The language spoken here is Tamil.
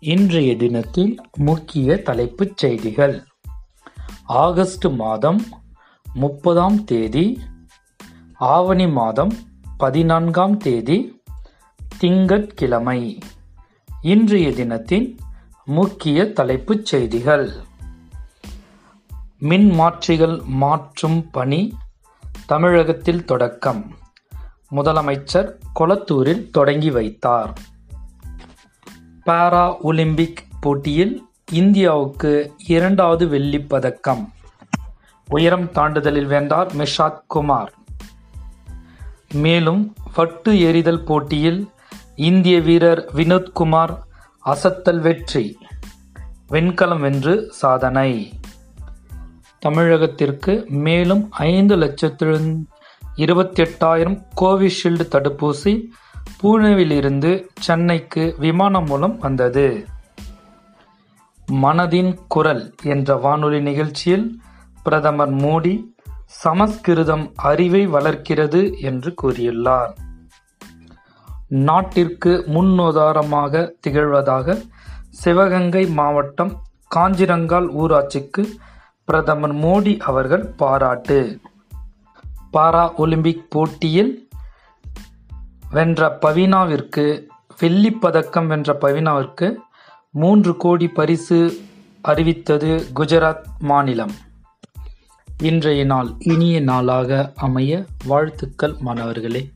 இன்றைய தினத்தின் முக்கிய தலைப்புச் செய்திகள். ஆகஸ்ட் மாதம் முப்பதாம் தேதி ஆவணி மாதம் பதினான்காம் தேதி திங்கட்கிழமை. இன்றைய தினத்தின் முக்கிய தலைப்புச் செய்திகள். மின் மாற்றிகள் மாற்றும் பணி தமிழகத்தில் தொடக்கம். முதலமைச்சர் கொளத்தூரில் தொடங்கி வைத்தார். பாரா ஒலிம்பிக் போட்டியில் இந்தியாவுக்கு இரண்டாவது வெள்ளிப் பதக்கம். உயரம் தாண்டுதலில் வென்றார் மிஷாத் குமார். மேலும் வட்டு எறிதல் போட்டியில் இந்திய வீரர் வினோத்குமார் அசத்தல் வெற்றி வெண்கலம் வென்று சாதனை. தமிழகத்திற்கு மேலும் ஐந்து லட்சத்து இருபத்தி எட்டாயிரம் கோவிஷீல்டு தடுப்பூசி பூனேவிலிருந்து சென்னைக்கு விமானம் மூலம் வந்தது. மனதின் குரல் என்ற வானொலி நிகழ்ச்சியில் பிரதமர் மோடி சமஸ்கிருதம் அறிவை வளர்க்கிறது என்று கூறியுள்ளார். நாட்டிற்கு முன்னுதாரணமாக திகழ்வதாக சிவகங்கை மாவட்டம் காஞ்சிரங்கால் ஊராட்சிக்கு பிரதமர் மோடி அவர்கள் பாராட்டு. பாரா ஒலிம்பிக் போட்டியில் வென்ற பவினாவிற்கு வெள்ளிப் பதக்கம் வென்ற பவினாவிற்கு மூன்று கோடி பரிசு அறிவித்தது குஜராத் மாநிலம். இன்றைய நாள் இனிய நாளாக அமைய வாழ்த்துக்கள் மாணவர்களே.